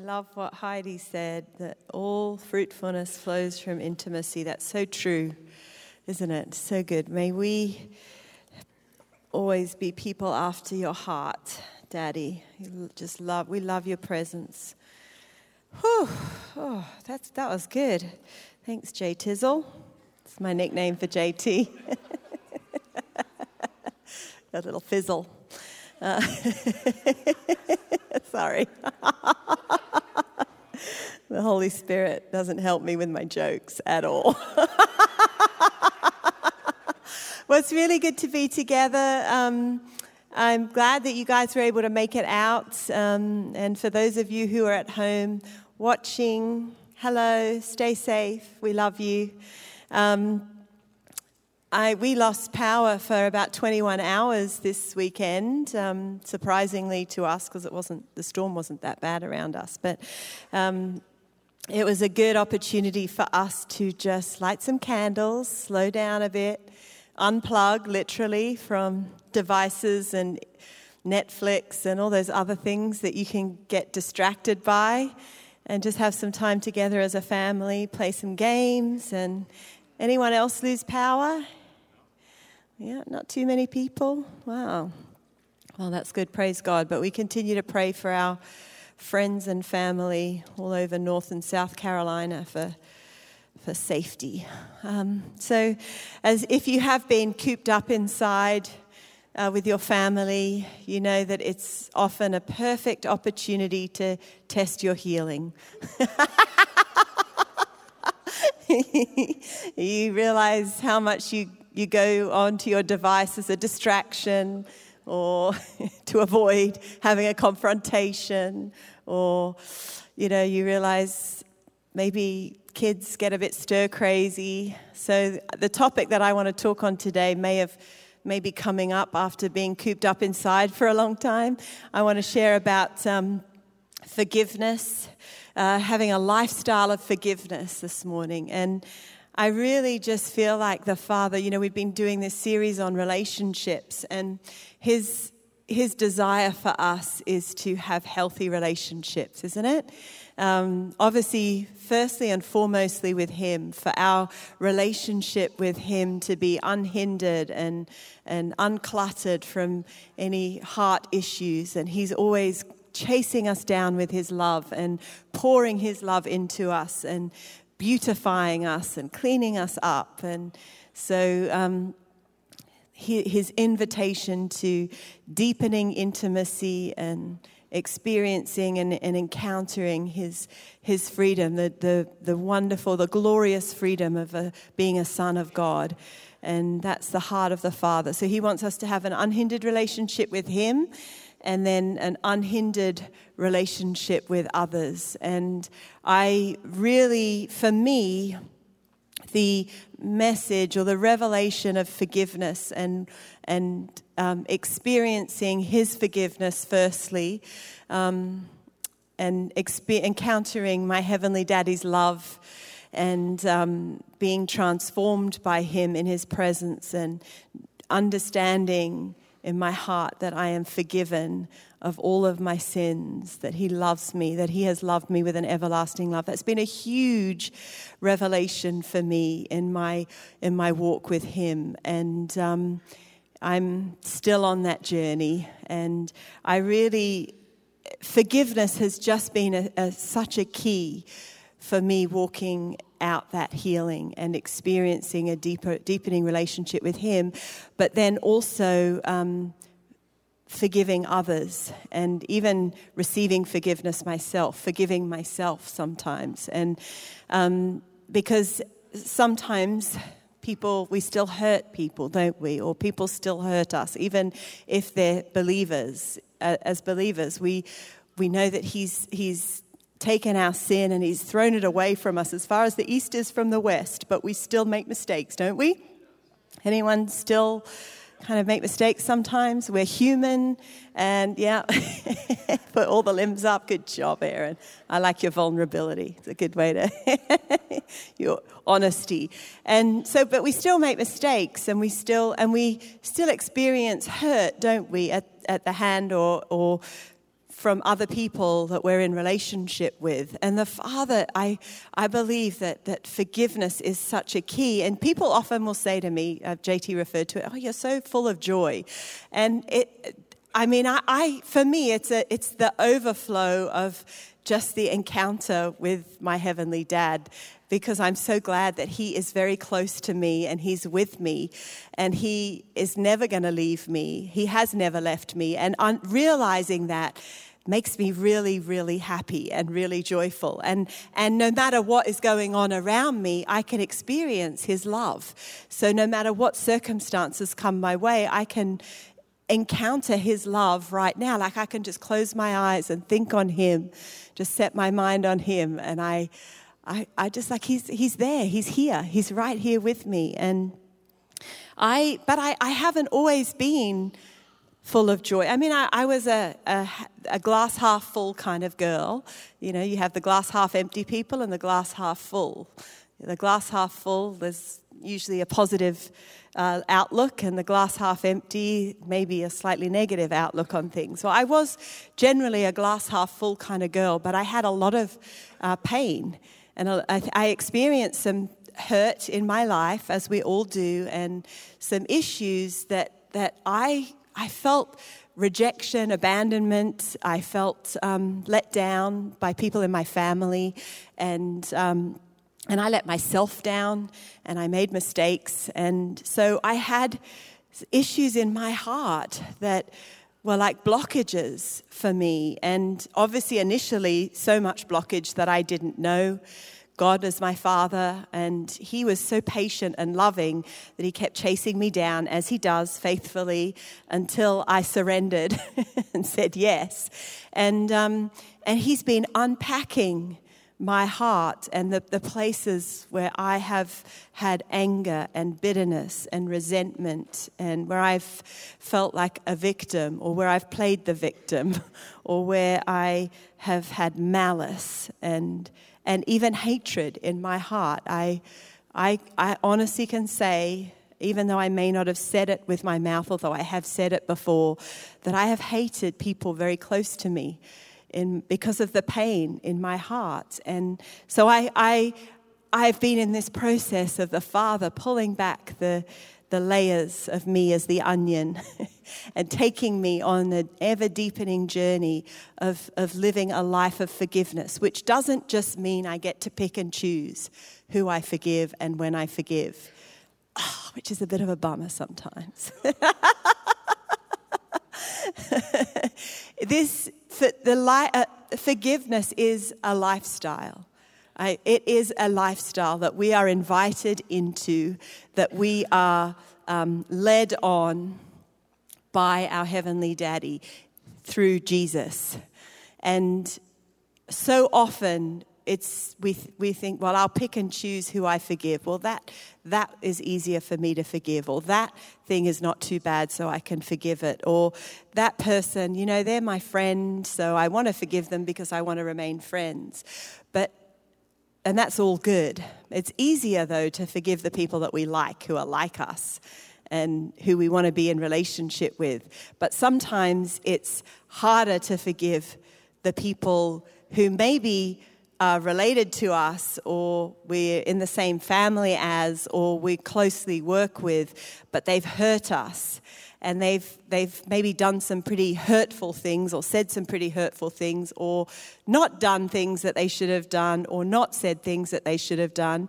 I love what Heidi said that all fruitfulness flows from intimacy. That's so true, isn't it? So good. May we always be people after your heart, Daddy. You just love, we love your presence. Whew. Oh, that's, that was good. Thanks, Jay Tizzle. It's my nickname for JT. A little fizzle. Uh, sorry. the Holy Spirit doesn't help me with my jokes at all. well, it's really good to be together. Um, I'm glad that you guys were able to make it out. Um, and for those of you who are at home watching, hello, stay safe. We love you. Um, I, we lost power for about 21 hours this weekend, um, surprisingly to us because it wasn't the storm wasn't that bad around us. But um, it was a good opportunity for us to just light some candles, slow down a bit, unplug literally from devices and Netflix and all those other things that you can get distracted by, and just have some time together as a family, play some games. And anyone else lose power? Yeah, not too many people. Wow. Well, that's good. Praise God. But we continue to pray for our friends and family all over North and South Carolina for for safety. Um, so, as if you have been cooped up inside uh, with your family, you know that it's often a perfect opportunity to test your healing. you realize how much you you go onto your device as a distraction or to avoid having a confrontation or you know you realize maybe kids get a bit stir crazy. So the topic that i want to talk on today may have maybe coming up after being cooped up inside for a long time. I want to share about um, forgiveness uh, having a lifestyle of forgiveness this morning. And I really just feel like the Father, you know, we've been doing this series on relationships, and His, his desire for us is to have healthy relationships, isn't it? Um, obviously, firstly and foremostly with Him, for our relationship with Him to be unhindered and, and uncluttered from any heart issues. And He's always chasing us down with His love and pouring His love into us and beautifying us and cleaning us up. And so, um, his invitation to deepening intimacy and experiencing and, and, encountering his, his freedom, the, the, the wonderful, the glorious freedom of a, being a son of God. And that's the heart of the Father. So he wants us to have an unhindered relationship with him and then an unhindered relationship with others. And I really, for me, the message or the revelation of forgiveness and and um, experiencing His forgiveness firstly, um, and encountering my heavenly Daddy's love, and um, being transformed by Him in His presence, and understanding in my heart that I am forgiven of all of my sins, that He loves me, that He has loved me with an everlasting love. That's been a huge revelation for me in my, in my walk with Him. And um, I'm still on that journey. And I really, forgiveness has just been a, a, such a key for me walking out that healing and experiencing a deeper, deepening relationship with Him, but then also um, forgiving others and even receiving forgiveness myself, forgiving myself sometimes. And um, because sometimes people, we still hurt people, don't we? Or people still hurt us, even if they're believers. As believers, we, we know that He's, he's taken our sin and He's thrown it away from us as far as the east is from the west, but we still make mistakes, don't we? Anyone still kind of make mistakes sometimes? We're human, and yeah, put all the limbs up. Good job, Aaron. I like your vulnerability. It's a good way to your honesty. And so, but we still make mistakes, and we still and we still experience hurt, don't we? At, at the hand or or from other people that we're in relationship with. And the Father, I, I believe that, that forgiveness is such a key. And people often will say to me, uh, JT referred to it, oh, you're so full of joy. And it, I mean, I, I for me, it's, a, it's the overflow of just the encounter with my Heavenly Dad because I'm so glad that He is very close to me and He's with me and He is never going to leave me. He has never left me. And on realizing that, makes me really, really happy and really joyful. And, and no matter what is going on around me, I can experience His love. So no matter what circumstances come my way, I can encounter His love right now. Like I can just close my eyes and think on Him, just set my mind on Him. And I, I, I just like He's, he's there, He's here, He's right here with me. And I, but I, I haven't always been full of joy. I mean, I, I was a, a, a, glass half full kind of girl. You know, you have the glass half empty people and the glass half full. The glass half full, there's usually a positive uh, outlook, and the glass half empty, maybe a slightly negative outlook on things. So I was generally a glass half full kind of girl, but I had a lot of uh, pain. And I, I experienced some hurt in my life, as we all do, and some issues that, that I I felt rejection, abandonment. I felt um, let down by people in my family, and um, and I let myself down, and I made mistakes, and so I had issues in my heart that were like blockages for me, and obviously initially so much blockage that I didn't know. God as my father, and he was so patient and loving that he kept chasing me down, as he does faithfully, until I surrendered and said yes. And, um, and he's been unpacking my heart and the, the places where I have had anger and bitterness and resentment, and where I've felt like a victim, or where I've played the victim, or where I have had malice and and even hatred in my heart. I, I, I honestly can say, even though I may not have said it with my mouth, although I have said it before, that I have hated people very close to me in, because of the pain in my heart. And so I, I, I've been in this process of the Father pulling back the, the layers of me as the onion and taking me on an ever deepening journey of, of living a life of forgiveness, which doesn't just mean I get to pick and choose who I forgive and when I forgive, oh, which is a bit of a bummer sometimes. this for the li- uh, forgiveness is a lifestyle. I, it is a lifestyle that we are invited into, that we are um, led on by our Heavenly Daddy through Jesus. And so often it's, we, we think, well, I'll pick and choose who I forgive. Well, that, that is easier for me to forgive. Or that thing is not too bad, so I can forgive it. Or that person, you know, they're my friend, so I want to forgive them because I want to remain friends. But and that's all good. It's easier, though, to forgive the people that we like, who are like us, and who we want to be in relationship with. But sometimes it's harder to forgive the people who maybe are related to us, or we're in the same family as, or we closely work with, but they've hurt us and they've, they've maybe done some pretty hurtful things or said some pretty hurtful things or not done things that they should have done or not said things that they should have done.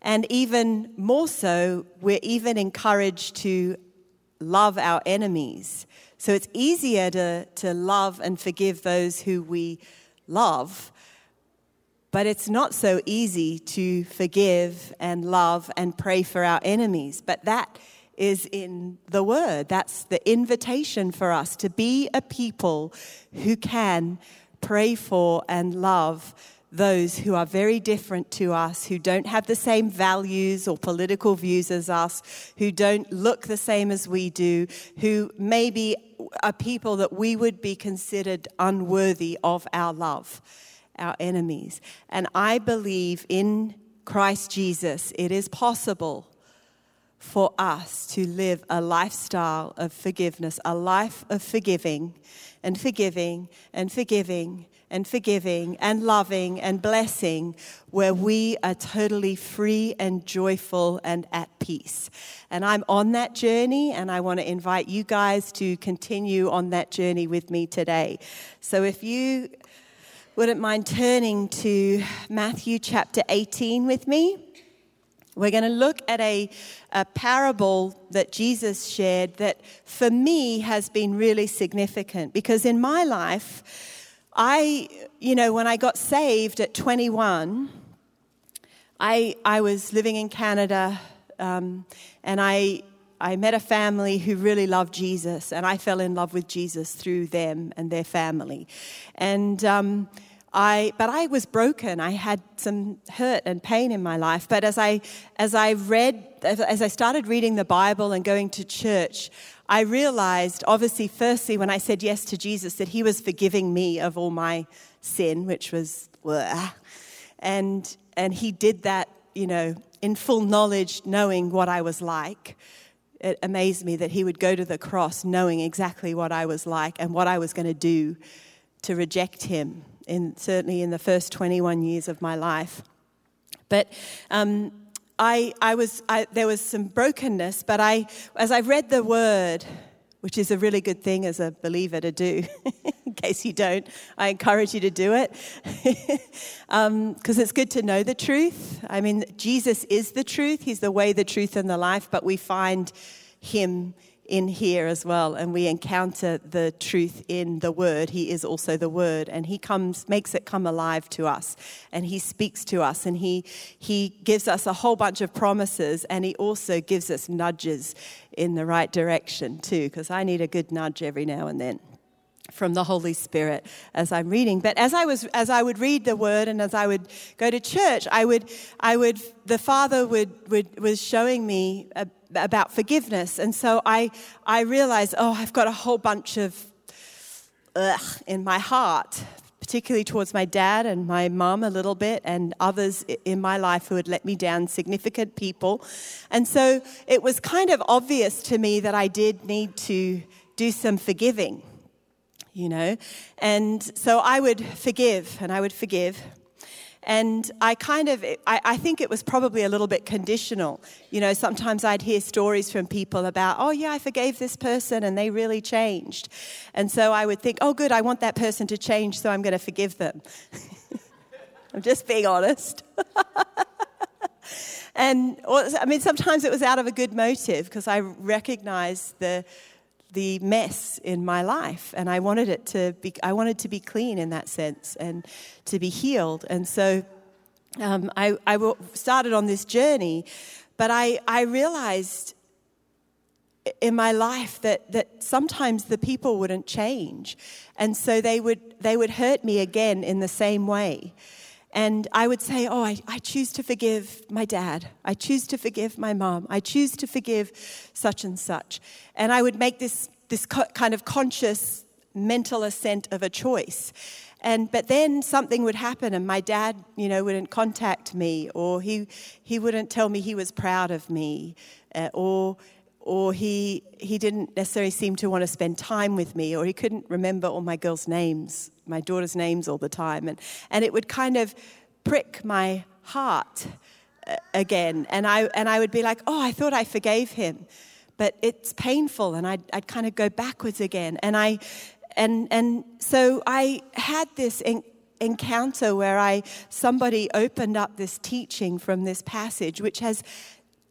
And even more so, we're even encouraged to love our enemies. So it's easier to, to love and forgive those who we love. But it's not so easy to forgive and love and pray for our enemies. But that is in the Word. That's the invitation for us to be a people who can pray for and love those who are very different to us, who don't have the same values or political views as us, who don't look the same as we do, who maybe are people that we would be considered unworthy of our love, our enemies. And I believe in Christ Jesus, it is possible for us to live a lifestyle of forgiveness, a life of forgiving and forgiving and forgiving and forgiving and loving and blessing, where we are totally free and joyful and at peace. And I'm on that journey, and I want to invite you guys to continue on that journey with me today. So if you wouldn't mind turning to Matthew chapter 18 with me. We're going to look at a, a, parable that Jesus shared that for me has been really significant because in my life, I, you know, when I got saved at 21, I, I was living in Canada um, and I, I met a family who really loved Jesus and I fell in love with Jesus through them and their family. And, um, I, but I was broken. I had some hurt and pain in my life. But as I, as I read, as I started reading the Bible and going to church, I realized, obviously, firstly, when I said yes to Jesus, that He was forgiving me of all my sin, which was, and and He did that, you know, in full knowledge, knowing what I was like. It amazed me that He would go to the cross knowing exactly what I was like and what I was going to do to reject Him in, certainly in the first 21 years of my life. But um, I, I was, I, there was some brokenness, but I, as I read the word, which is a really good thing as a believer to do. In case you don't, I encourage you to do it because um, it's good to know the truth. I mean, Jesus is the truth, He's the way, the truth, and the life, but we find Him in here as well and we encounter the truth in the word. He is also the word and he comes makes it come alive to us and he speaks to us and he he gives us a whole bunch of promises and he also gives us nudges in the right direction too because i need a good nudge every now and then from the Holy Spirit as I'm reading. But as I was as I would read the word and as I would go to church, I would I would the Father would, would was showing me a, about forgiveness. And so I, I realized, oh, I've got a whole bunch of ugh in my heart, particularly towards my dad and my mom a little bit, and others in my life who had let me down, significant people. And so it was kind of obvious to me that I did need to do some forgiving, you know. And so I would forgive, and I would forgive. And I kind of, I, I, think it was probably a little bit conditional. You know, sometimes I'd hear stories from people about, oh, yeah, I forgave this person and they really changed. And so I would think, oh, good, I want that person to change, so I'm going to forgive them. I'm just being honest. and, I mean, sometimes it was out of a good motive because I recognized the, the mess in my life and i wanted it to be i wanted to be clean in that sense and to be healed. And so um, I, I started on this journey but i, I realized in my life that, that sometimes the people wouldn't change. And so they would they would hurt me again in the same way and I would say, Oh, I, I, choose to forgive my dad. I choose to forgive my mom. I choose to forgive such and such. And I would make this, this co- kind of conscious mental assent of a choice. And, but then something would happen, and my dad, you know, wouldn't contact me, or he, he wouldn't tell me he was proud of me, uh, or or he, he didn't necessarily seem to want to spend time with me, or he couldn't remember all my girls' names, my daughter's names all the time. And, and it would kind of prick my heart uh, again. And I, and I would be like, oh, I thought I forgave him. But it's painful, and I'd, I'd kind of go backwards again. And, I, and, and so I had this encounter where I, somebody opened up this teaching from this passage, which has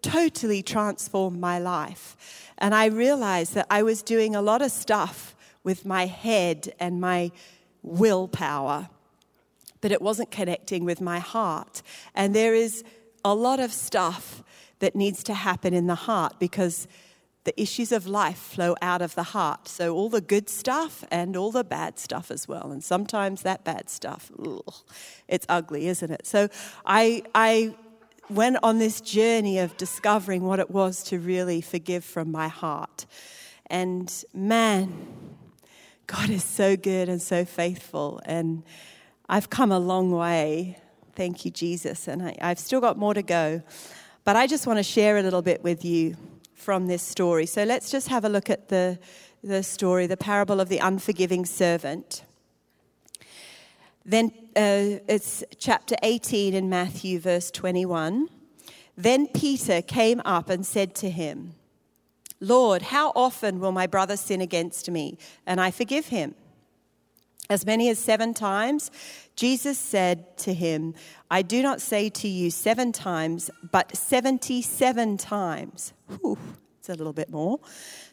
totally transformed my life. And I realized that I was doing a lot of stuff with my head and my willpower, but it wasn't connecting with my heart. And there is a lot of stuff that needs to happen in the heart because the issues of life flow out of the heart. So, all the good stuff and all the bad stuff as well. And sometimes that bad stuff, ugh, it's ugly, isn't it? So, I, I went on this journey of discovering what it was to really forgive from my heart. And man, God is so good and so faithful. And I've come a long way. Thank you, Jesus. And I, have still got more to go. But I just want to share a little bit with you from this story. So let's just have a look at the, the story, the parable of the unforgiving servant. Then uh, it's chapter 18 in Matthew, verse 21. Then Peter came up and said to him, Lord, how often will my brother sin against me and I forgive him? As many as seven times? Jesus said to him, I do not say to you seven times, but 77 times. Whew, it's a little bit more.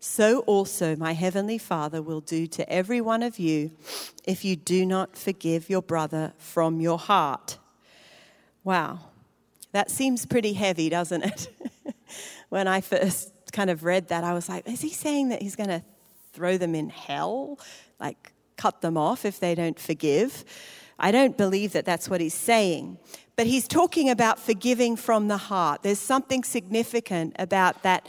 So also my heavenly Father will do to every one of you if you do not forgive your brother from your heart. Wow, that seems pretty heavy, doesn't it? when I first kind of read that, I was like, is he saying that he's going to throw them in hell? Like, cut them off if they don't forgive? I don't believe that that's what he's saying. But he's talking about forgiving from the heart. There's something significant about that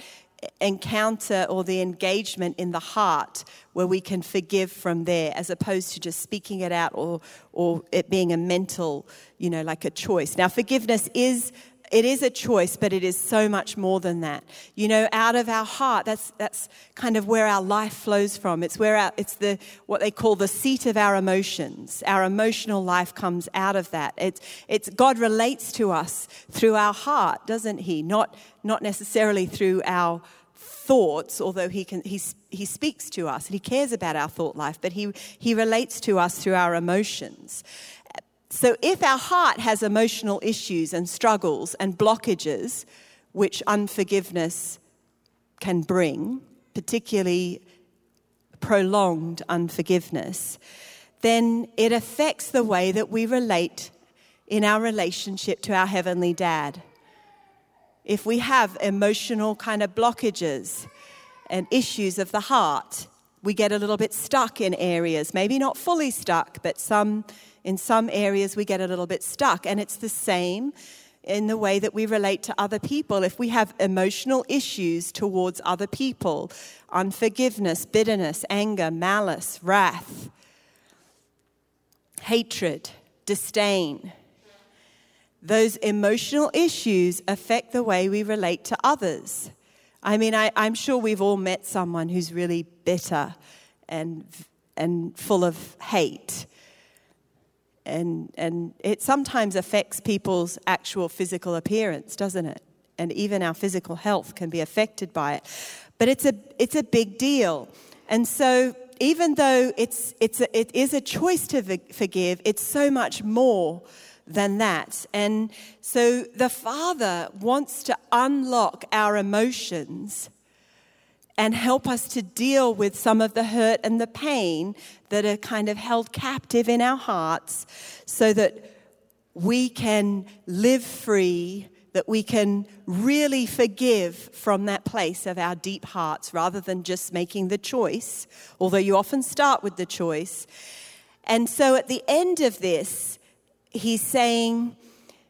encounter or the engagement in the heart where we can forgive from there as opposed to just speaking it out or, or it being a mental, you know, like a choice. Now, forgiveness is it is a choice, but it is so much more than that. You know, out of our heart, that's, that's kind of where our life flows from. It's where our, it's the, what they call the seat of our emotions. Our emotional life comes out of that. It's, it's, God relates to us through our heart, doesn't He? Not, not necessarily through our thoughts, although he, can, he, he speaks to us and he cares about our thought life, but he, he relates to us through our emotions. So, if our heart has emotional issues and struggles and blockages, which unforgiveness can bring, particularly prolonged unforgiveness, then it affects the way that we relate in our relationship to our Heavenly Dad. If we have emotional kind of blockages and issues of the heart, we get a little bit stuck in areas, maybe not fully stuck, but some in some areas we get a little bit stuck. And it's the same in the way that we relate to other people. If we have emotional issues towards other people, unforgiveness, bitterness, anger, malice, wrath, hatred, disdain, those emotional issues affect the way we relate to others. I mean, I, am sure we've all met someone who's really bitter and, and full of hate and, and it sometimes affects people's actual physical appearance, doesn't it? And even our physical health can be affected by it. But it's a, it's a big deal. And so, even though it's, it's a, it is a choice to forgive, it's so much more than that. And so, the Father wants to unlock our emotions and help us to deal with some of the hurt and the pain that are kind of held captive in our hearts so that we can live free, that we can really forgive from that place of our deep hearts rather than just making the choice, although you often start with the choice. And so at the end of this, he's saying,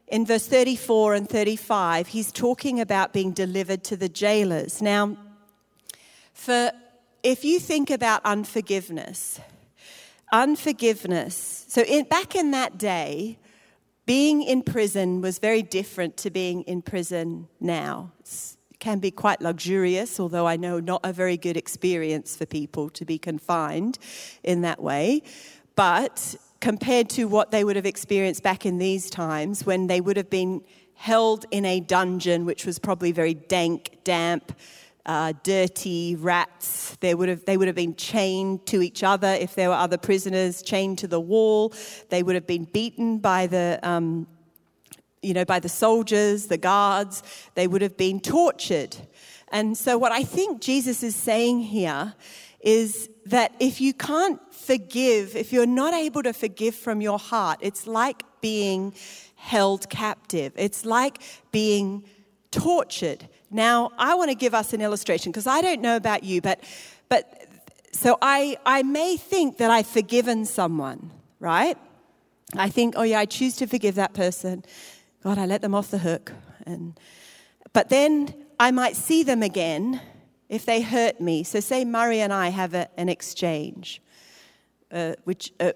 in verse 34 and 35, he's talking about being delivered to the jailers. Now, for if you think about unforgiveness, unforgiveness, so in, back in that day, being in prison was very different to being in prison now. It's, it can be quite luxurious, although I know not a very good experience for people to be confined in that way. But compared to what they would have experienced back in these times when they would have been held in a dungeon, which was probably very dank, damp, uh, dirty rats. They would, have, they would have been chained to each other if there were other prisoners, chained to the wall. They would have been beaten by the, um, you know, by the soldiers, the guards. They would have been tortured. And so, what I think Jesus is saying here is that if you can't forgive, if you're not able to forgive from your heart, it's like being held captive. It's like being tortured. Now, I want to give us an illustration because I don't know about you, but, but so I, I may think that I've forgiven someone, right? I think, oh yeah, I choose to forgive that person. God, I let them off the hook. And, but then I might see them again if they hurt me. So, say Murray and I have a, an exchange uh, which, uh,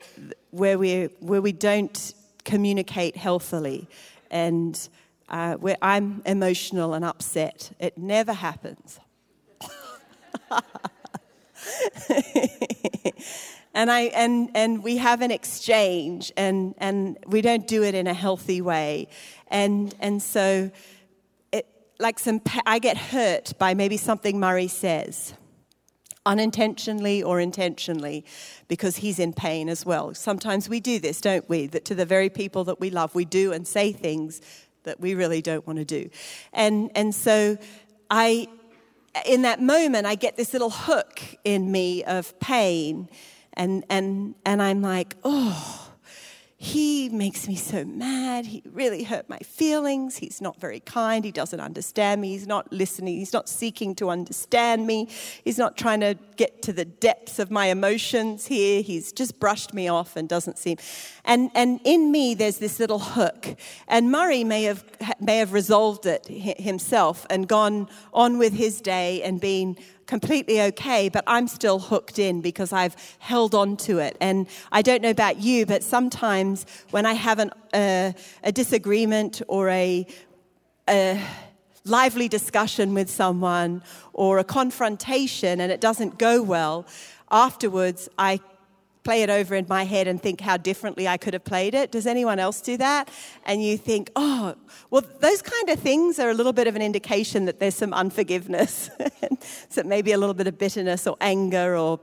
where, we, where we don't communicate healthily and uh, where I'm emotional and upset. It never happens. and I and and we have an exchange and and we don't do it in a healthy way and and so it like some I get hurt by maybe something Murray says unintentionally or intentionally because he's in pain as well. Sometimes we do this, don't we? That to the very people that we love, we do and say things that we really don't want to do. And, and so I, in that moment, I get this little hook in me of pain. And, and, and I'm like, oh, he makes me so mad. He really hurt my feelings. He's not very kind. He doesn't understand me. He's not listening. He's not seeking to understand me. He's not trying to get to the depths of my emotions here. He's just brushed me off and doesn't seem. And, and in me, there's this little hook. And Murray may have, may have resolved it himself and gone on with his day and been completely okay, but I'm still hooked in because I've held on to it. And I don't know about you, but sometimes when I have an, uh, a disagreement or a, a lively discussion with someone or a confrontation and it doesn't go well, afterwards I play it over in my head and think how differently I could have played it. Does anyone else do that? And you think, oh, well, those kind of things are a little bit of an indication that there's some unforgiveness, so maybe a little bit of bitterness or anger or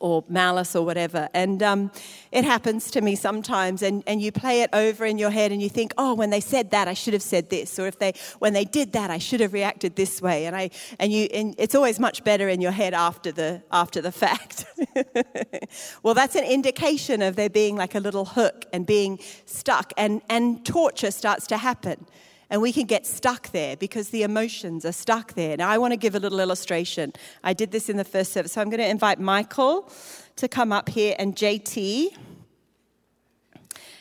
or malice or whatever. And um, it happens to me sometimes, and, and you play it over in your head and you think, oh, when they said that, I should have said this. Or if they, when they did that, I should have reacted this way. And, I, and, you, and it's always much better in your head after the, after the fact. well, that's an indication of there being like a little hook and being stuck, and, and torture starts to happen. And we can get stuck there because the emotions are stuck there. Now, I want to give a little illustration. I did this in the first service. So I'm going to invite Michael to come up here and JT.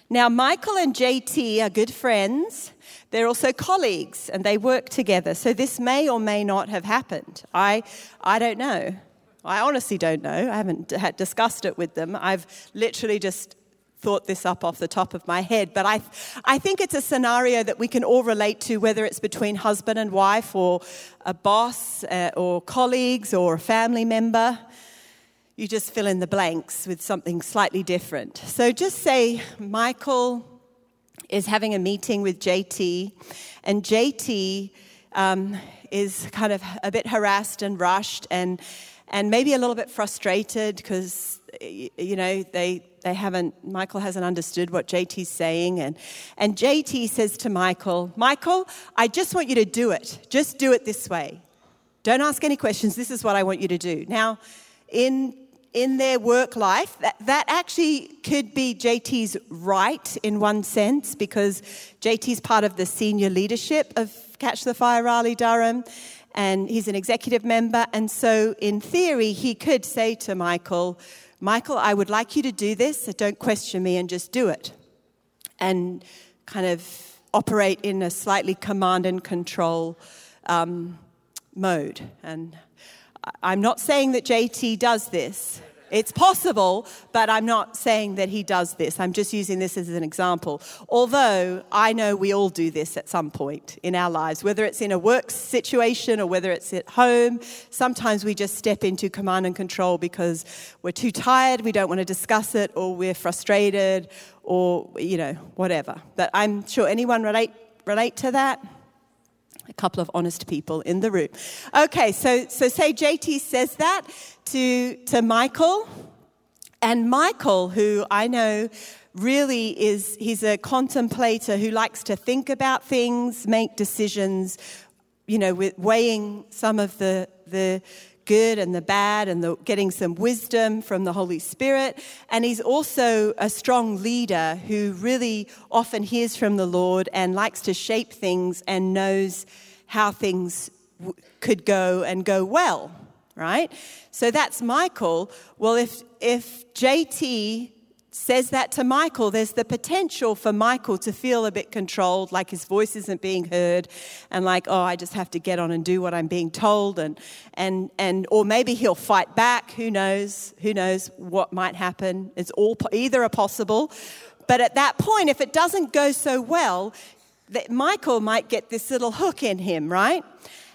Now, Michael and JT are good friends. They're also colleagues and they work together. So this may or may not have happened. I, I don't know. I honestly don't know. I haven't discussed it with them. I've literally just thought this up off the top of my head, but I, I think it's a scenario that we can all relate to, whether it's between husband and wife, or a boss, uh, or colleagues, or a family member. You just fill in the blanks with something slightly different. So just say Michael is having a meeting with JT, and JT um, is kind of a bit harassed and rushed and and maybe a little bit frustrated because you know they they haven't michael hasn't understood what jt's saying. And and jt says to michael michael i just want you to do it. Just do it this way. Don't ask any questions. This is what i want you to do. Now in in their work life that, that actually could be jt's right in one sense because jt's part of the senior leadership of catch the fire raleigh durham and he's an executive member. And so, in theory, he could say to Michael, Michael, I would like you to do this. So don't question me and just do it. And kind of operate in a slightly command and control um, mode. And I'm not saying that JT does this. It's possible, but I'm not saying that he does this. I'm just using this as an example. Although I know we all do this at some point in our lives, whether it's in a work situation or whether it's at home. Sometimes we just step into command and control because we're too tired, we don't want to discuss it, or we're frustrated, or, you know, whatever. But I'm sure anyone relate, relate to that? A couple of honest people in the room. Okay, so, so say JT says that to, to Michael. And Michael, who I know really is, he's a contemplator who likes to think about things, make decisions, you know, with weighing some of the, the good and the bad and the, getting some wisdom from the Holy Spirit. And he's also a strong leader who really often hears from the Lord and likes to shape things and knows how things w- could go and go well, right? So that's Michael. Well, if, if JT says that to Michael, there's the potential for Michael to feel a bit controlled, like his voice isn't being heard, and like, oh, I just have to get on and do what I'm being told, and and and or maybe he'll fight back. Who knows? Who knows what might happen? It's all either are possible. But at that point, if it doesn't go so well, that Michael might get this little hook in him, right?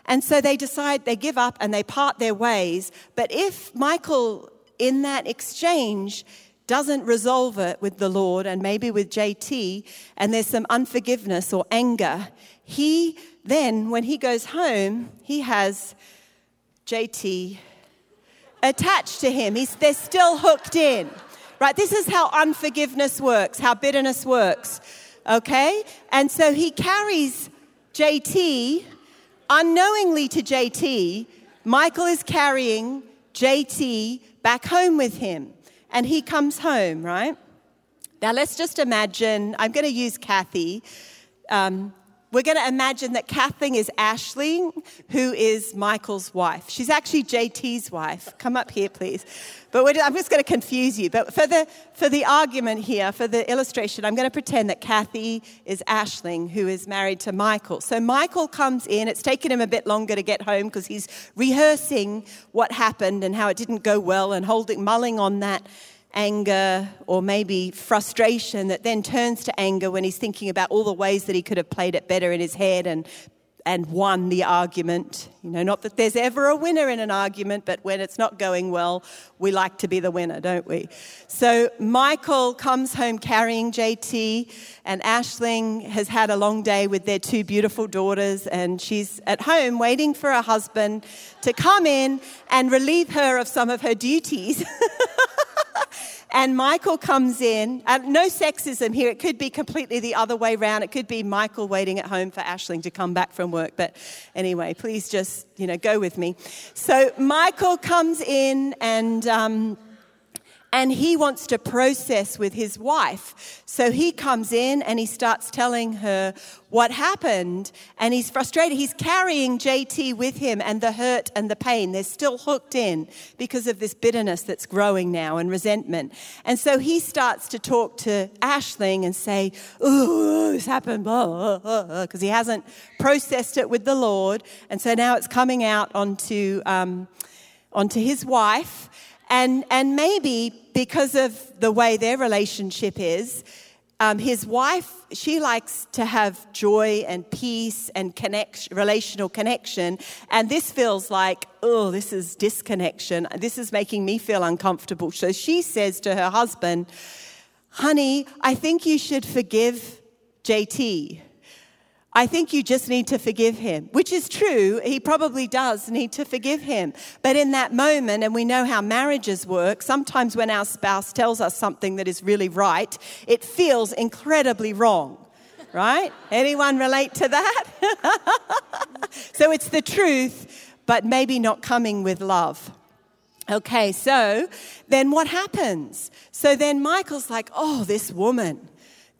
And so they decide they give up and they part their ways. But if Michael, in that exchange, doesn't resolve it with the Lord and maybe with JT, and there's some unforgiveness or anger, he then, when he goes home, he has JT attached to him. He's, they're still hooked in, right? This is how unforgiveness works, how bitterness works okay? And so he carries JT, unknowingly to JT, Michael is carrying JT back home with him. And he comes home, right? Now let's just imagine, I'm going to use Kathy. Um, we're going to imagine that Kathleen is Ashling, who is Michael's wife. She's actually JT's wife. Come up here, please. But I'm just going to confuse you. But for the, for the argument here, for the illustration, I'm going to pretend that Kathy is Ashling, who is married to Michael. So Michael comes in. It's taken him a bit longer to get home because he's rehearsing what happened and how it didn't go well and holding, mulling on that anger or maybe frustration that then turns to anger when he's thinking about all the ways that he could have played it better in his head and and won the argument. You know, not that there's ever a winner in an argument, but when it's not going well, we like to be the winner, don't we? So Michael comes home carrying JT, and Ashling has had a long day with their two beautiful daughters, and she's at home waiting for her husband to come in and relieve her of some of her duties. And Michael comes in, and no sexism here. It could be completely the other way around. It could be Michael waiting at home for Ashling to come back from work. But anyway, please just, you know, go with me. So Michael comes in and. Um, and he wants to process with his wife. So he comes in and he starts telling her what happened, and he's frustrated. He's carrying JT with him and the hurt and the pain. They're still hooked in because of this bitterness that's growing now and resentment. And so he starts to talk to Ashling and say, Oh, this happened, because he hasn't processed it with the Lord. And so now it's coming out onto, um, onto his wife. And, and maybe because of the way their relationship is, um, his wife, she likes to have joy and peace and connect, relational connection. And this feels like, oh, this is disconnection. This is making me feel uncomfortable. So she says to her husband, honey, I think you should forgive JT. I think you just need to forgive him, which is true. He probably does need to forgive him. But in that moment, and we know how marriages work, sometimes when our spouse tells us something that is really right, it feels incredibly wrong. Right? Anyone relate to that? so it's the truth, but maybe not coming with love. Okay, so then what happens? So then Michael's like, oh, this woman.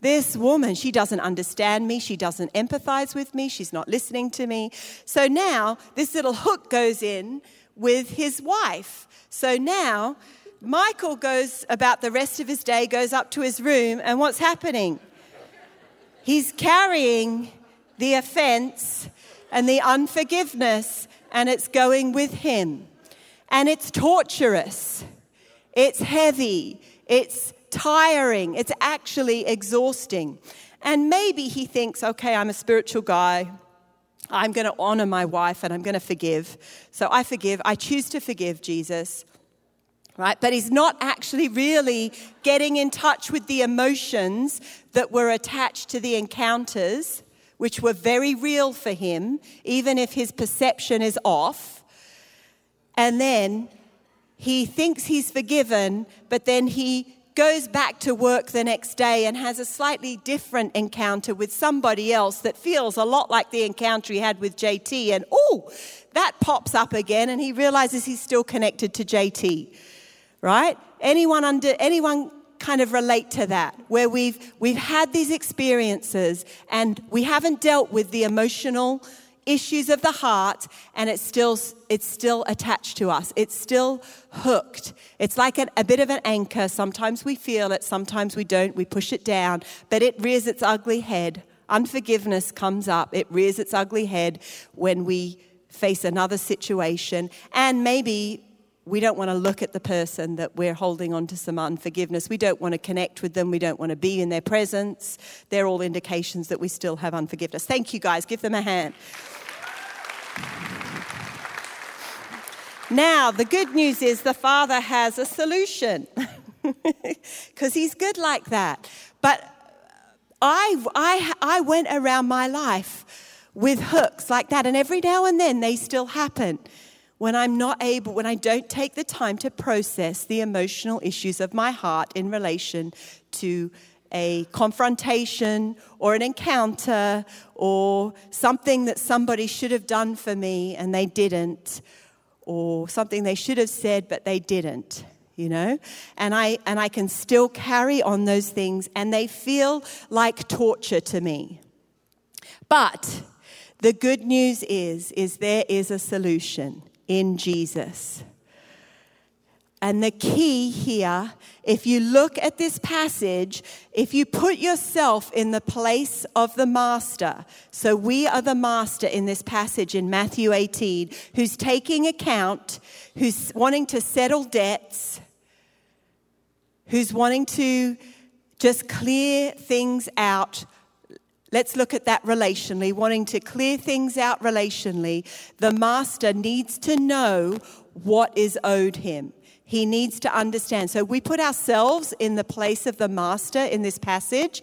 This woman, she doesn't understand me. She doesn't empathize with me. She's not listening to me. So now this little hook goes in with his wife. So now Michael goes about the rest of his day, goes up to his room, and what's happening? He's carrying the offense and the unforgiveness, and it's going with him. And it's torturous, it's heavy, it's tiring, it's actually exhausting. And maybe he thinks, okay, I'm a spiritual guy. I'm going to honor my wife and I'm going to forgive. So I forgive. I choose to forgive Jesus. Right? But he's not actually really getting in touch with the emotions that were attached to the encounters, which were very real for him, even if his perception is off. And then he thinks he's forgiven, but then he goes back to work the next day and has a slightly different encounter with somebody else that feels a lot like the encounter he had with JT. And oh, that pops up again, and he realizes he's still connected to JT. Right? Anyone under anyone kind of relate to that where we've we've had these experiences and we haven't dealt with the emotional issues of the heart and it's still it's still attached to us it's still hooked it's like a, a bit of an anchor sometimes we feel it sometimes we don't we push it down but it rears its ugly head unforgiveness comes up it rears its ugly head when we face another situation and maybe we don't want to look at the person that we're holding on to some unforgiveness. We don't want to connect with them. We don't want to be in their presence. They're all indications that we still have unforgiveness. Thank you, guys. Give them a hand. Now, the good news is the Father has a solution because He's good like that. But I, I, I went around my life with hooks like that, and every now and then they still happen when I'm not able, when I don't take the time to process the emotional issues of my heart in relation to a confrontation or an encounter or something that somebody should have done for me and they didn't, or something they should have said but they didn't you know and i and i can still carry on those things and they feel like torture to me but the good news is is there is a solution in Jesus. And the key here, if you look at this passage, if you put yourself in the place of the master, so we are the master in this passage in Matthew 18, who's taking account, who's wanting to settle debts, who's wanting to just clear things out Let's look at that relationally, wanting to clear things out relationally. The master needs to know what is owed him. He needs to understand. So we put ourselves in the place of the master in this passage.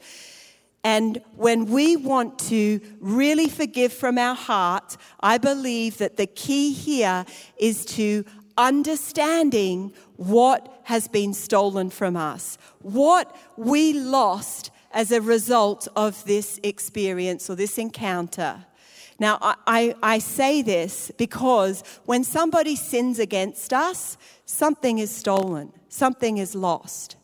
And when we want to really forgive from our heart, I believe that the key here is to understanding what has been stolen from us, what we lost as a result of this experience or this encounter. Now, I, I, I, say this because when somebody sins against us, something is stolen, something is lost.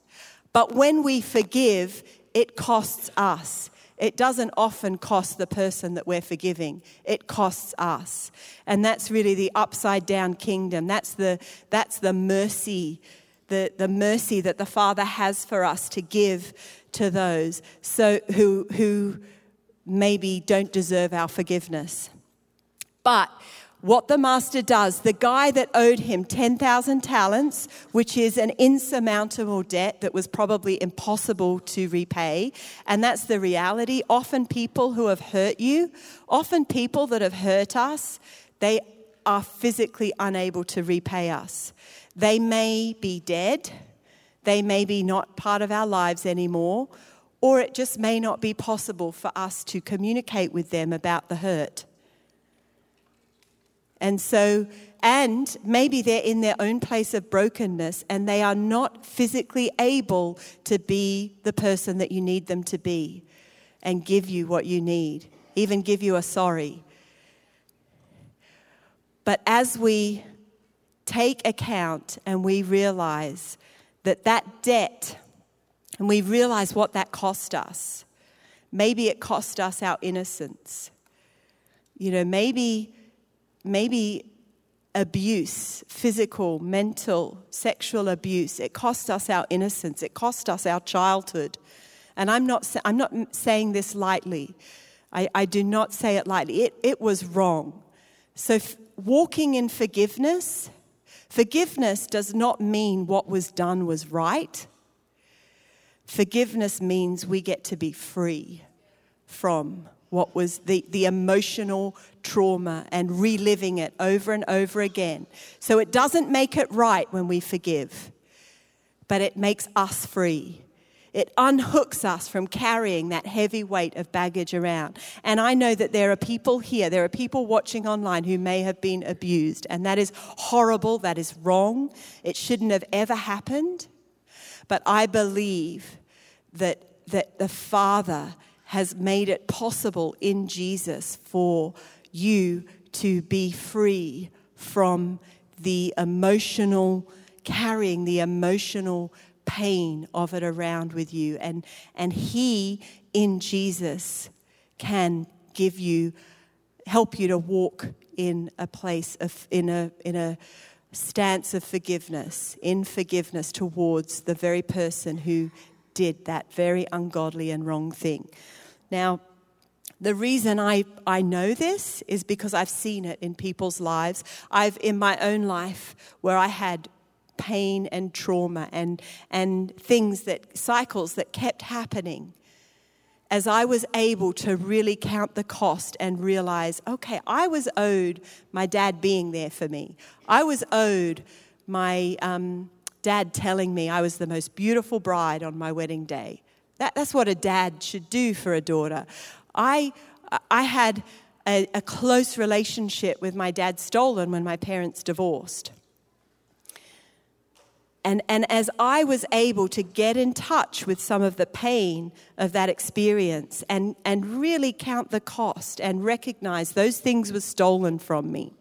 But when we forgive, it costs us. It doesn't often cost the person that we're forgiving, it costs us. And that's really the upside down kingdom. That's the, that's the mercy, the, the mercy that the Father has for us to give to those so, who, who maybe don't deserve our forgiveness. But what the master does, the guy that owed him 10,000 talents, which is an insurmountable debt that was probably impossible to repay, and that's the reality. Often, people who have hurt you, often people that have hurt us, they are physically unable to repay us. They may be dead, they may be not part of our lives anymore, or it just may not be possible for us to communicate with them about the hurt. And so, and maybe they're in their own place of brokenness and they are not physically able to be the person that you need them to be and give you what you need, even give you a sorry. But as we take account and we realize that that debt, and we realize what that cost us. Maybe it cost us our innocence. You know, maybe, maybe abuse, physical, mental, sexual abuse, it cost us our innocence, it cost us our childhood. And I'm not, I'm not saying this lightly. I, I do not say it lightly. It, it was wrong. So, f- walking in forgiveness, forgiveness does not mean what was done was right. Forgiveness means we get to be free from what was the, the emotional trauma and reliving it over and over again. So it doesn't make it right when we forgive, but it makes us free. It unhooks us from carrying that heavy weight of baggage around. And I know that there are people here, there are people watching online who may have been abused, and that is horrible, that is wrong. It shouldn't have ever happened. But I believe that, that the Father has made it possible in Jesus for you to be free from the emotional, carrying the emotional pain of it around with you. And, and He in Jesus can give you, help you to walk in a place of, in a, in a, stance of forgiveness, in forgiveness towards the very person who did that very ungodly and wrong thing. Now, the reason I, I know this is because I've seen it in people's lives. I've, in my own life, where I had pain and trauma and, and things that, cycles that kept happening, as I was able to really count the cost and realize, okay, I was owed my dad being there for me. I was owed my um, dad telling me I was the most beautiful bride on my wedding day. That, that's what a dad should do for a daughter. I, I had a, a close relationship with my dad stolen when my parents divorced. And, and as I was able to get in touch with some of the pain of that experience and, and really count the cost and recognize those things were stolen from me,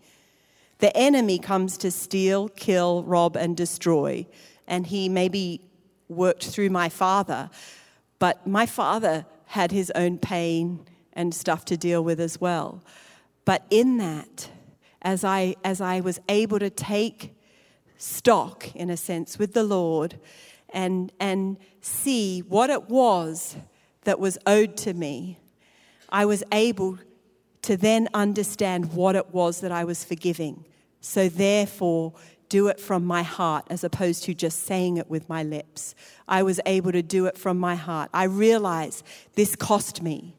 the enemy comes to steal, kill, rob, and destroy. And he maybe worked through my father, but my father had his own pain and stuff to deal with as well. But in that, as I, as I was able to take stock, in a sense, with the Lord and, and see what it was that was owed to me, I was able to then understand what it was that I was forgiving. So, therefore, do it from my heart as opposed to just saying it with my lips. I was able to do it from my heart. I realize this cost me,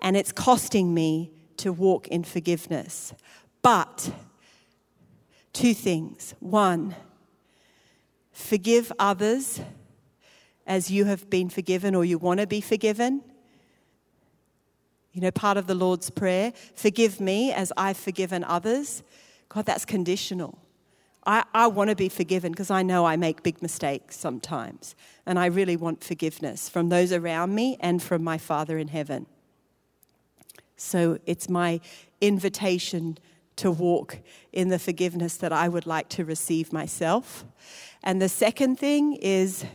and it's costing me to walk in forgiveness. But two things. One, forgive others as you have been forgiven or you want to be forgiven. You know, part of the Lord's Prayer forgive me as I've forgiven others. God, that's conditional. I, I want to be forgiven because I know I make big mistakes sometimes. And I really want forgiveness from those around me and from my Father in heaven. So it's my invitation to walk in the forgiveness that I would like to receive myself. And the second thing is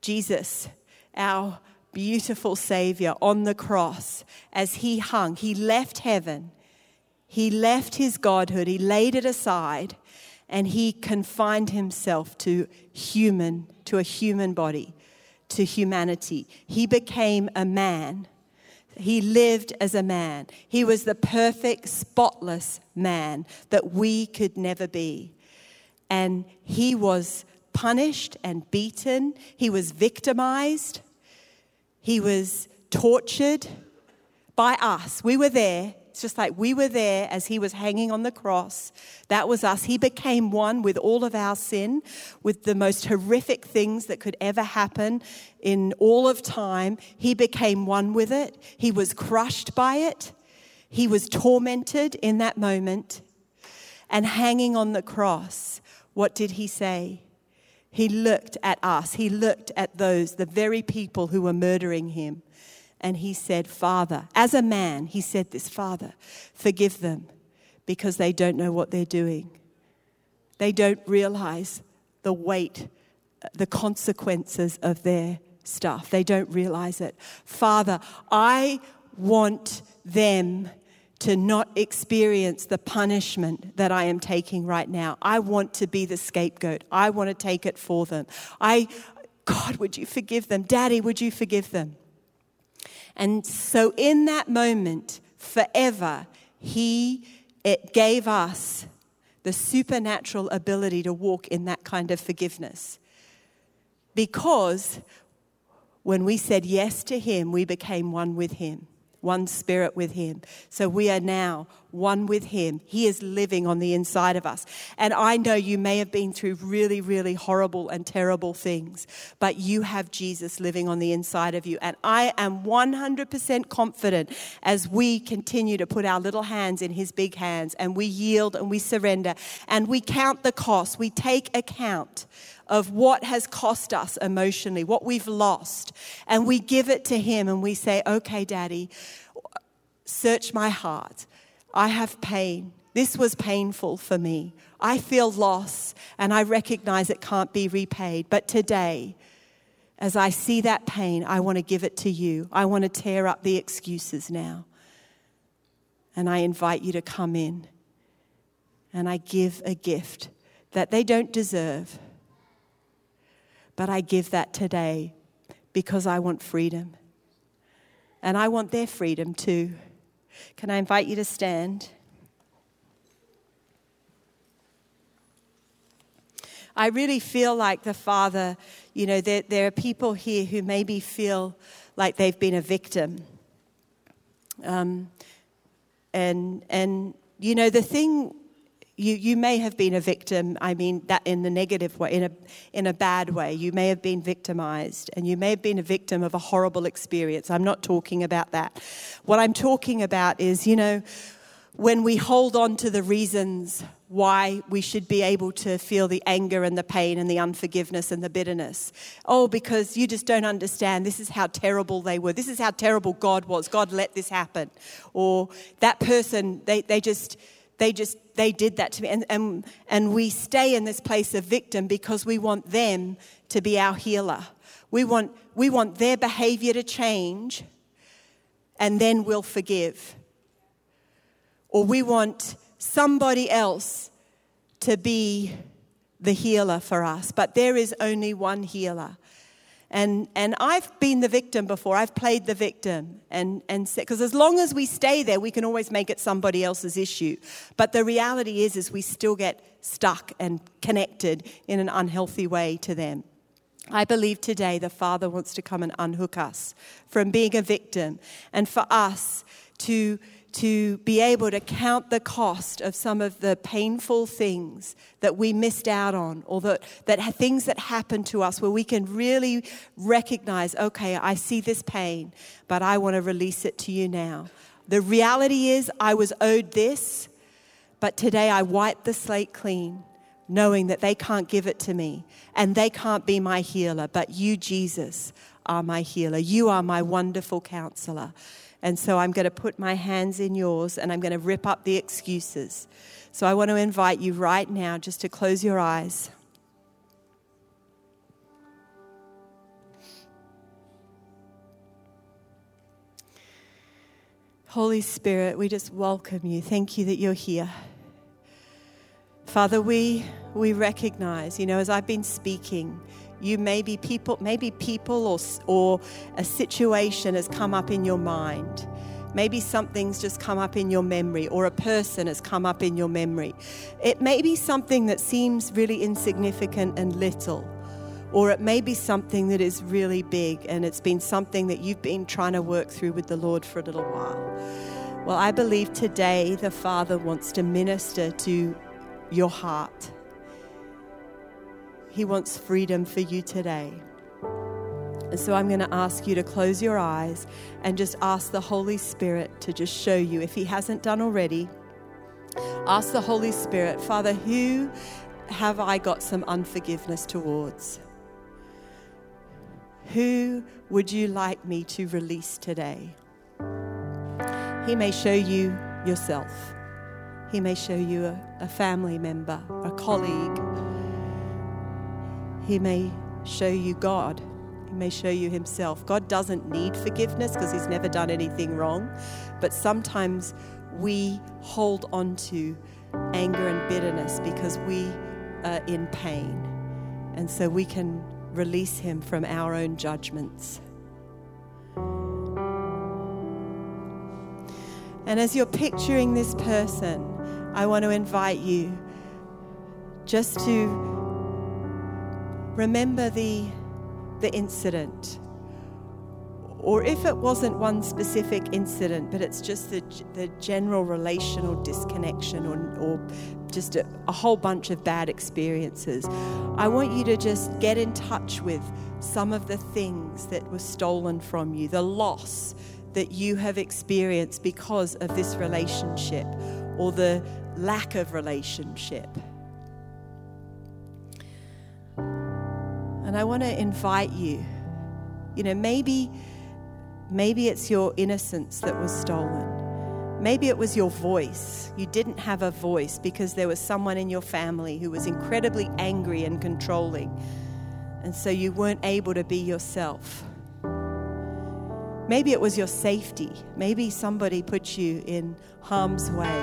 Jesus, our beautiful Savior on the cross, as He hung, He left heaven, He left His Godhood, He laid it aside, and he confined himself to human, to a human body, to humanity. He became a man. He lived as a man. He was the perfect, spotless man that we could never be. And he was punished and beaten. He was victimized. He was tortured by us. We were there it's just like we were there as he was hanging on the cross. That was us. He became one with all of our sin, with the most horrific things that could ever happen in all of time. He became one with it. He was crushed by it. He was tormented in that moment. And hanging on the cross, what did he say? He looked at us. He looked at those, the very people who were murdering him. And he said, Father, as a man, he said this, Father, forgive them because they don't know what they're doing. They don't realize the weight, the consequences of their stuff. They don't realize it. Father, I want them to not experience the punishment that I am taking right now. I want to be the scapegoat. I want to take it for them. I God, would you forgive them? Daddy, would you forgive them? And so, in that moment, forever, He it gave us the supernatural ability to walk in that kind of forgiveness. Because when we said yes to Him, we became one with Him one spirit with Him. So we are now one with Him. He is living on the inside of us. And I know you may have been through really, really horrible and terrible things, but you have Jesus living on the inside of you. And I am 100% confident as we continue to put our little hands in His big hands and we yield and we surrender and we count the cost, we take account of what has cost us emotionally, what we've lost, and we give it to Him and we say, Okay, Daddy, search my heart. I have pain. This was painful for me. I feel loss and I recognize it can't be repaid. But today, as I see that pain, I want to give it to you. I want to tear up the excuses now. And I invite you to come in. And I give a gift that they don't deserve but I give that today because I want freedom. And I want their freedom too. Can I invite you to stand? I really feel like the Father, you know, there, there are people here who maybe feel like they've been a victim. Um, and, and, you know, the thing you, you may have been a victim, I mean, that in the negative way, in a, in a bad way. You may have been victimized and you may have been a victim of a horrible experience. I'm not talking about that. What I'm talking about is, you know, when we hold on to the reasons why we should be able to feel the anger and the pain and the unforgiveness and the bitterness. Oh, because you just don't understand. This is how terrible they were. This is how terrible God was. God let this happen. Or that person, they, they just they just they did that to me. And, and, and we stay in this place of victim because we want them to be our healer. We want we want their behavior to change and then we'll forgive. Or we want somebody else to be the healer for us. But there is only one healer and, and I've been the victim before. I've played the victim. And because as long as we stay there, we can always make it somebody else's issue. But the reality is, is we still get stuck and connected in an unhealthy way to them. I believe today the Father wants to come and unhook us from being a victim and for us to to be able to count the cost of some of the painful things that we missed out on, or that, that things that happened to us where we can really recognize, okay, I see this pain, but I want to release it to you now. The reality is, I was owed this, but today I wipe the slate clean, knowing that they can't give it to me and they can't be my healer, but you, Jesus, are my healer. You are my wonderful counselor. And so I'm going to put my hands in yours and I'm going to rip up the excuses. So I want to invite you right now just to close your eyes. Holy Spirit, we just welcome you. Thank you that you're here. Father, we, we recognize, you know, as I've been speaking, you maybe people, maybe people or, or a situation has come up in your mind. Maybe something's just come up in your memory, or a person has come up in your memory. It may be something that seems really insignificant and little, or it may be something that is really big and it's been something that you've been trying to work through with the Lord for a little while. Well, I believe today the Father wants to minister to your heart. He wants freedom for you today. And so I'm going to ask you to close your eyes and just ask the Holy Spirit to just show you, if He hasn't done already, ask the Holy Spirit, Father, who have I got some unforgiveness towards? Who would you like me to release today? He may show you yourself. He may show you a, a family member, a colleague, he may show you God. He may show you Himself. God doesn't need forgiveness because He's never done anything wrong. But sometimes we hold on to anger and bitterness because we are in pain. And so we can release him from our own judgments. And as you're picturing this person, I want to invite you just to remember the, the incident. Or if it wasn't one specific incident, but it's just the, the general relational disconnection or, or just a, a whole bunch of bad experiences, I want you to just get in touch with some of the things that were stolen from you, the loss that you have experienced because of this relationship or the lack of relationship. And I want to invite you, you know, maybe maybe it's your innocence that was stolen. Maybe it was your voice. You didn't have a voice because there was someone in your family who was incredibly angry and controlling. And so you weren't able to be yourself. Maybe it was your safety. Maybe somebody put you in harm's way.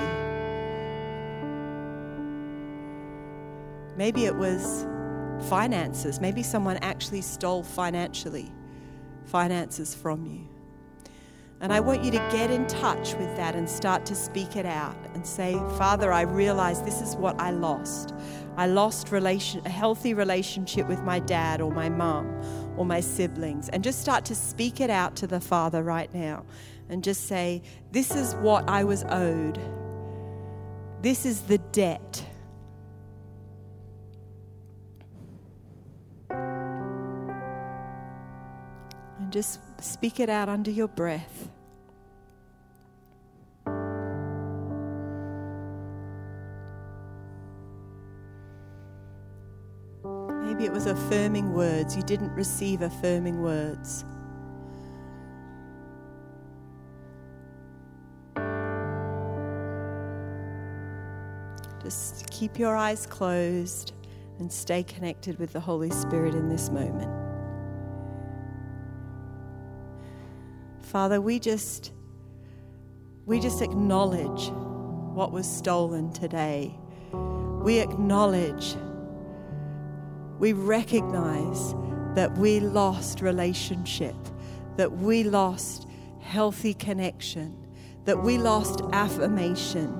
Maybe it was finances. Maybe someone actually stole financially finances from you. And I want you to get in touch with that and start to speak it out and say, Father, I realize this is what I lost. I lost relation, a healthy relationship with my dad or my mom or my siblings. And just start to speak it out to the Father right now and just say, This is what I was owed. This is the debt. And just speak it out under your breath. Maybe it was affirming words. You didn't receive affirming words. Just keep your eyes closed and stay connected with the Holy Spirit in this moment. Father, we just we just acknowledge what was stolen today. We acknowledge we recognize that we lost relationship, that we lost healthy connection, that we lost affirmation,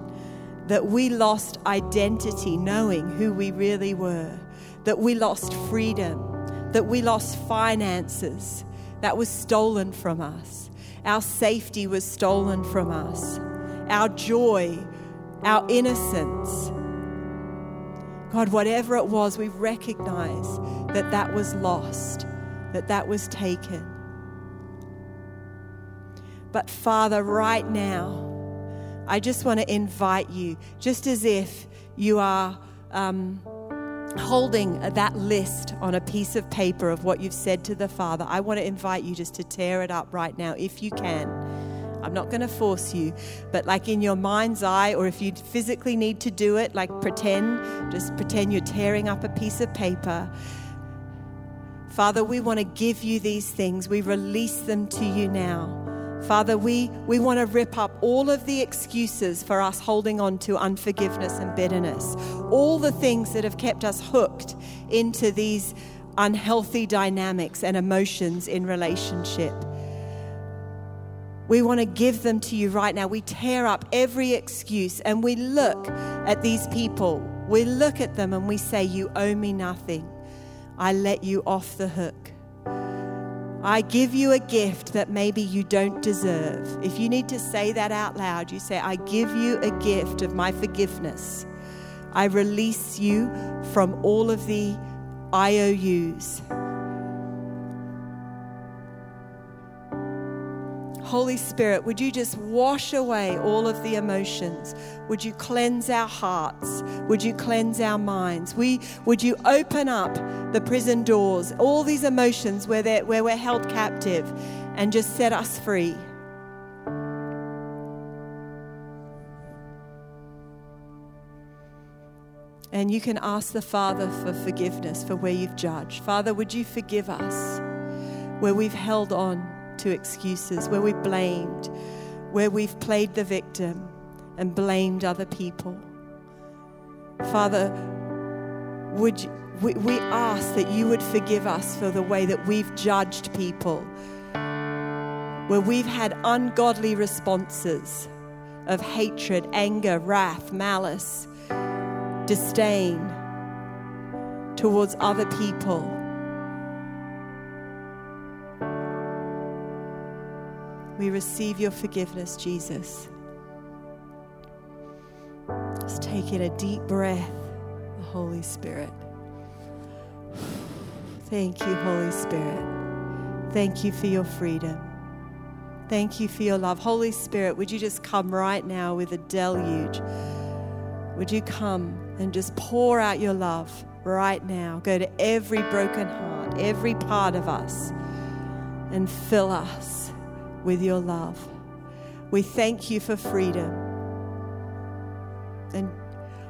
that we lost identity, knowing who we really were, that we lost freedom, that we lost finances that was stolen from us. Our safety was stolen from us. Our joy, our innocence. God, whatever it was, we recognize that that was lost, that that was taken. But Father, right now, I just want to invite you, just as if you are. Um, holding that list on a piece of paper of what you've said to the Father, I want to invite you just to tear it up right now if you can. I'm not going to force you, but like in your mind's eye, or if you physically need to do it, like pretend, just pretend you're tearing up a piece of paper. Father, we want to give you these things. We release them to you now. Father, we, we want to rip up all of the excuses for us holding on to unforgiveness and bitterness, all the things that have kept us hooked into these unhealthy dynamics and emotions in relationship. We want to give them to you right now. We tear up every excuse and we look at these people. We look at them and we say, You owe me nothing. I let you off the hook. I give you a gift that maybe you don't deserve. If you need to say that out loud, you say, I give you a gift of my forgiveness. I release you from all of the IOUs. Holy Spirit, would you just wash away all of the emotions? Would you cleanse our hearts? Would you cleanse our minds? We, would you open up the prison doors, all these emotions where, where we're held captive, and just set us free? And you can ask the Father for forgiveness for where you've judged. Father, would you forgive us where we've held on? To excuses, where we've blamed, where we've played the victim and blamed other people. Father, would you, we, we ask that you would forgive us for the way that we've judged people, where we've had ungodly responses of hatred, anger, wrath, malice, disdain towards other people. We receive your forgiveness, Jesus. Just taking a deep breath, the Holy Spirit. Thank you, Holy Spirit. Thank you for your freedom. Thank you for your love. Holy Spirit, would you just come right now with a deluge? Would you come and just pour out your love right now? Go to every broken heart, every part of us, and fill us with your love. We thank you for freedom. And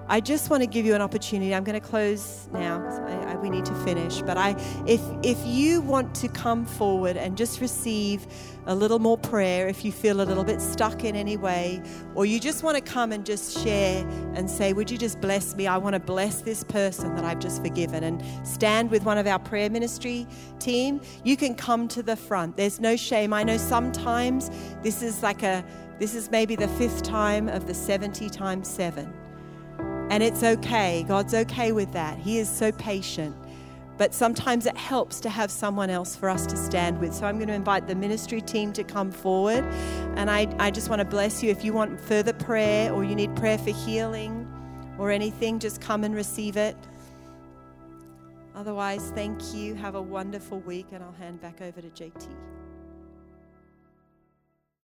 I just want to give you an opportunity. I'm going to close now. I, I, we need to finish. But I, if if you want to come forward and just receive a little more prayer, if you feel a little bit stuck in any way, or you just want to come and just share and say, "Would you just bless me? I want to bless this person that I've just forgiven," and stand with one of our prayer ministry team. You can come to the front. There's no shame. I know sometimes this is like a this is maybe the fifth time of the 70 times seven. And it's okay. God's okay with that. He is so patient. But sometimes it helps to have someone else for us to stand with. So I'm going to invite the ministry team to come forward. And I, I just want to bless you. If you want further prayer or you need prayer for healing or anything, just come and receive it. Otherwise, thank you. Have a wonderful week. And I'll hand back over to JT.